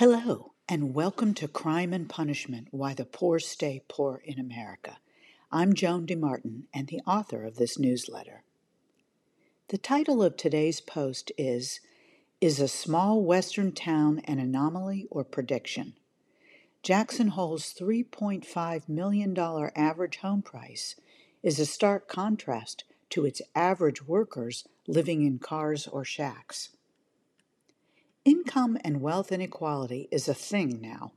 Hello, and welcome to Crime and Punishment Why the Poor Stay Poor in America. I'm Joan DeMartin and the author of this newsletter. The title of today's post is Is a Small Western Town an Anomaly or Prediction? Jackson Hole's $3.5 million average home price is a stark contrast to its average workers living in cars or shacks. Income and wealth inequality is a thing now.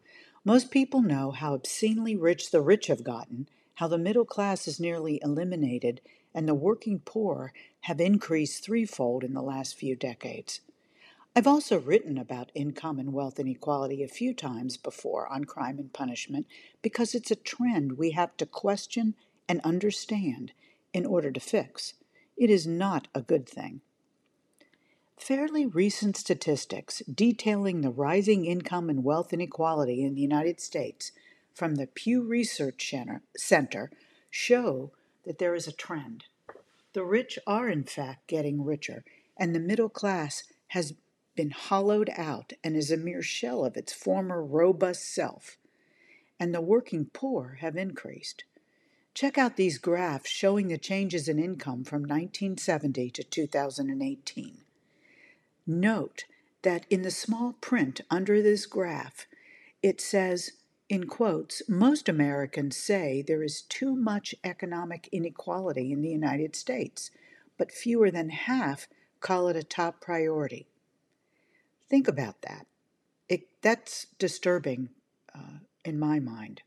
Most people know how obscenely rich the rich have gotten, how the middle class is nearly eliminated, and the working poor have increased threefold in the last few decades. I've also written about income and wealth inequality a few times before on crime and punishment because it's a trend we have to question and understand in order to fix. It is not a good thing. Fairly recent statistics detailing the rising income and wealth inequality in the United States from the Pew Research Center show that there is a trend. The rich are, in fact, getting richer, and the middle class has been hollowed out and is a mere shell of its former robust self, and the working poor have increased. Check out these graphs showing the changes in income from 1970 to 2018. Note that in the small print under this graph, it says, in quotes, most Americans say there is too much economic inequality in the United States, but fewer than half call it a top priority. Think about that. It, that's disturbing uh, in my mind.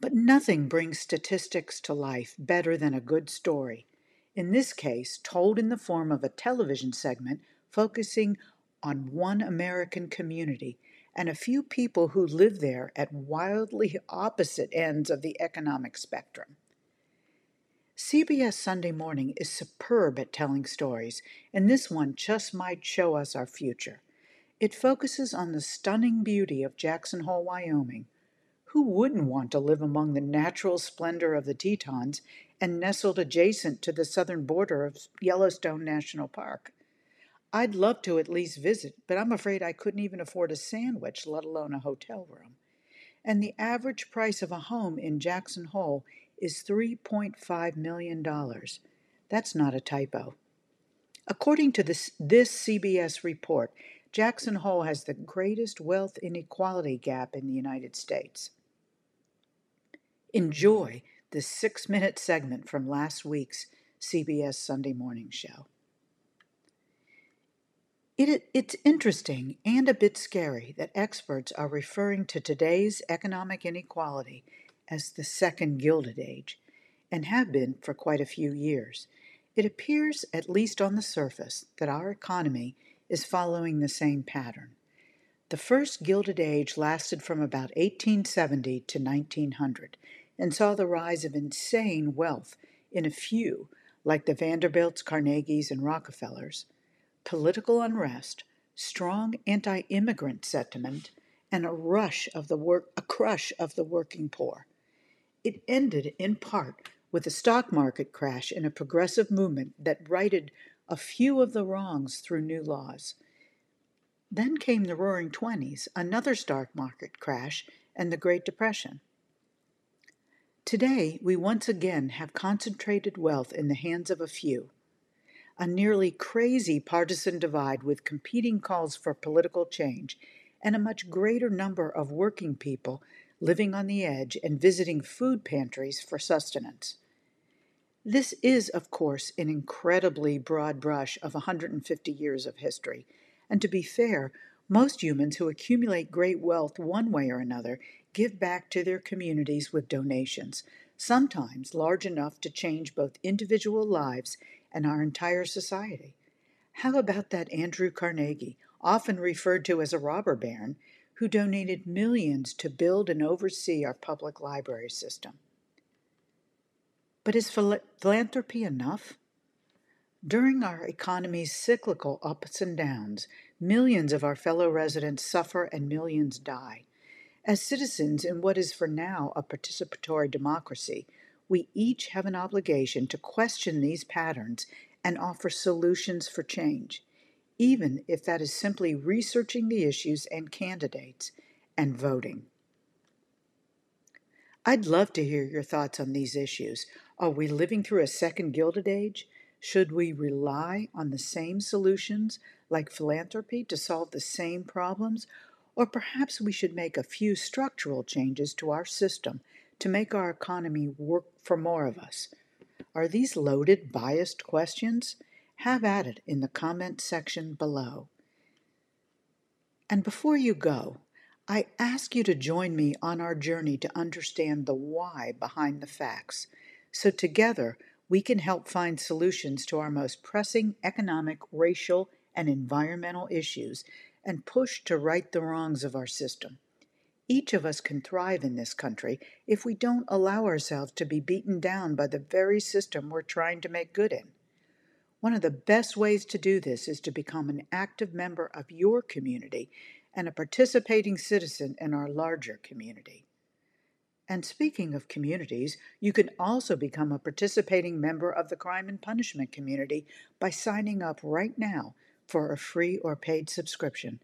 But nothing brings statistics to life better than a good story in this case told in the form of a television segment focusing on one American community and a few people who live there at wildly opposite ends of the economic spectrum. CBS Sunday Morning is superb at telling stories, and this one just might show us our future. It focuses on the stunning beauty of Jackson Hole, Wyoming. Who wouldn't want to live among the natural splendor of the Tetons and nestled adjacent to the southern border of Yellowstone National Park. I'd love to at least visit, but I'm afraid I couldn't even afford a sandwich, let alone a hotel room. And the average price of a home in Jackson Hole is $3.5 million. That's not a typo. According to this, this CBS report, Jackson Hole has the greatest wealth inequality gap in the United States. Enjoy this six minute segment from last week's CBS Sunday Morning Show. It, it's interesting and a bit scary that experts are referring to today's economic inequality as the second Gilded Age, and have been for quite a few years. It appears, at least on the surface, that our economy is following the same pattern. The first Gilded Age lasted from about 1870 to 1900 and saw the rise of insane wealth in a few, like the Vanderbilts, Carnegies, and Rockefellers, political unrest, strong anti-immigrant sentiment, and a rush of the work a crush of the working poor. It ended in part with a stock market crash and a progressive movement that righted a few of the wrongs through new laws. Then came the Roaring Twenties, another stock market crash, and the Great Depression. Today, we once again have concentrated wealth in the hands of a few. A nearly crazy partisan divide with competing calls for political change, and a much greater number of working people living on the edge and visiting food pantries for sustenance. This is, of course, an incredibly broad brush of 150 years of history, and to be fair, most humans who accumulate great wealth one way or another give back to their communities with donations, sometimes large enough to change both individual lives and our entire society. How about that Andrew Carnegie, often referred to as a robber baron, who donated millions to build and oversee our public library system? But is philanthropy enough? During our economy's cyclical ups and downs, millions of our fellow residents suffer and millions die. As citizens in what is for now a participatory democracy, we each have an obligation to question these patterns and offer solutions for change. even if that is simply researching the issues and candidates and voting. I'd love to hear your thoughts on these issues. Are we living through a second Gilded Age? Should we rely on the same solutions like philanthropy to solve the same problems? Or perhaps we should make a few structural changes to our system to make our economy work for more of us. Are these loaded, biased questions? Have at it in the comment section below. And before you go, I ask you to join me on our journey to understand the why behind the facts, so together we can help find solutions to our most pressing economic, racial, and environmental issues and push to right the wrongs of our system. Each of us can thrive in this country if we don't allow ourselves to be beaten down by the very system we're trying to make good in. One of the best ways to do this is to become an active member of your community and a participating citizen in our larger community. And speaking of communities, you can also become a participating member of the crime and punishment community by signing up right now for a free or paid subscription.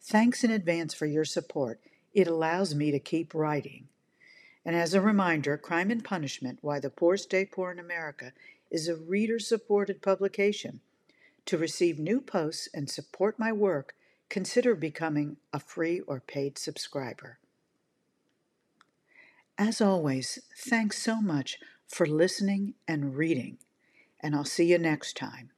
Thanks in advance for your support. It allows me to keep writing. And as a reminder, Crime and Punishment Why the Poor Stay Poor in America is a reader supported publication. To receive new posts and support my work, consider becoming a free or paid subscriber. As always, thanks so much for listening and reading, and I'll see you next time.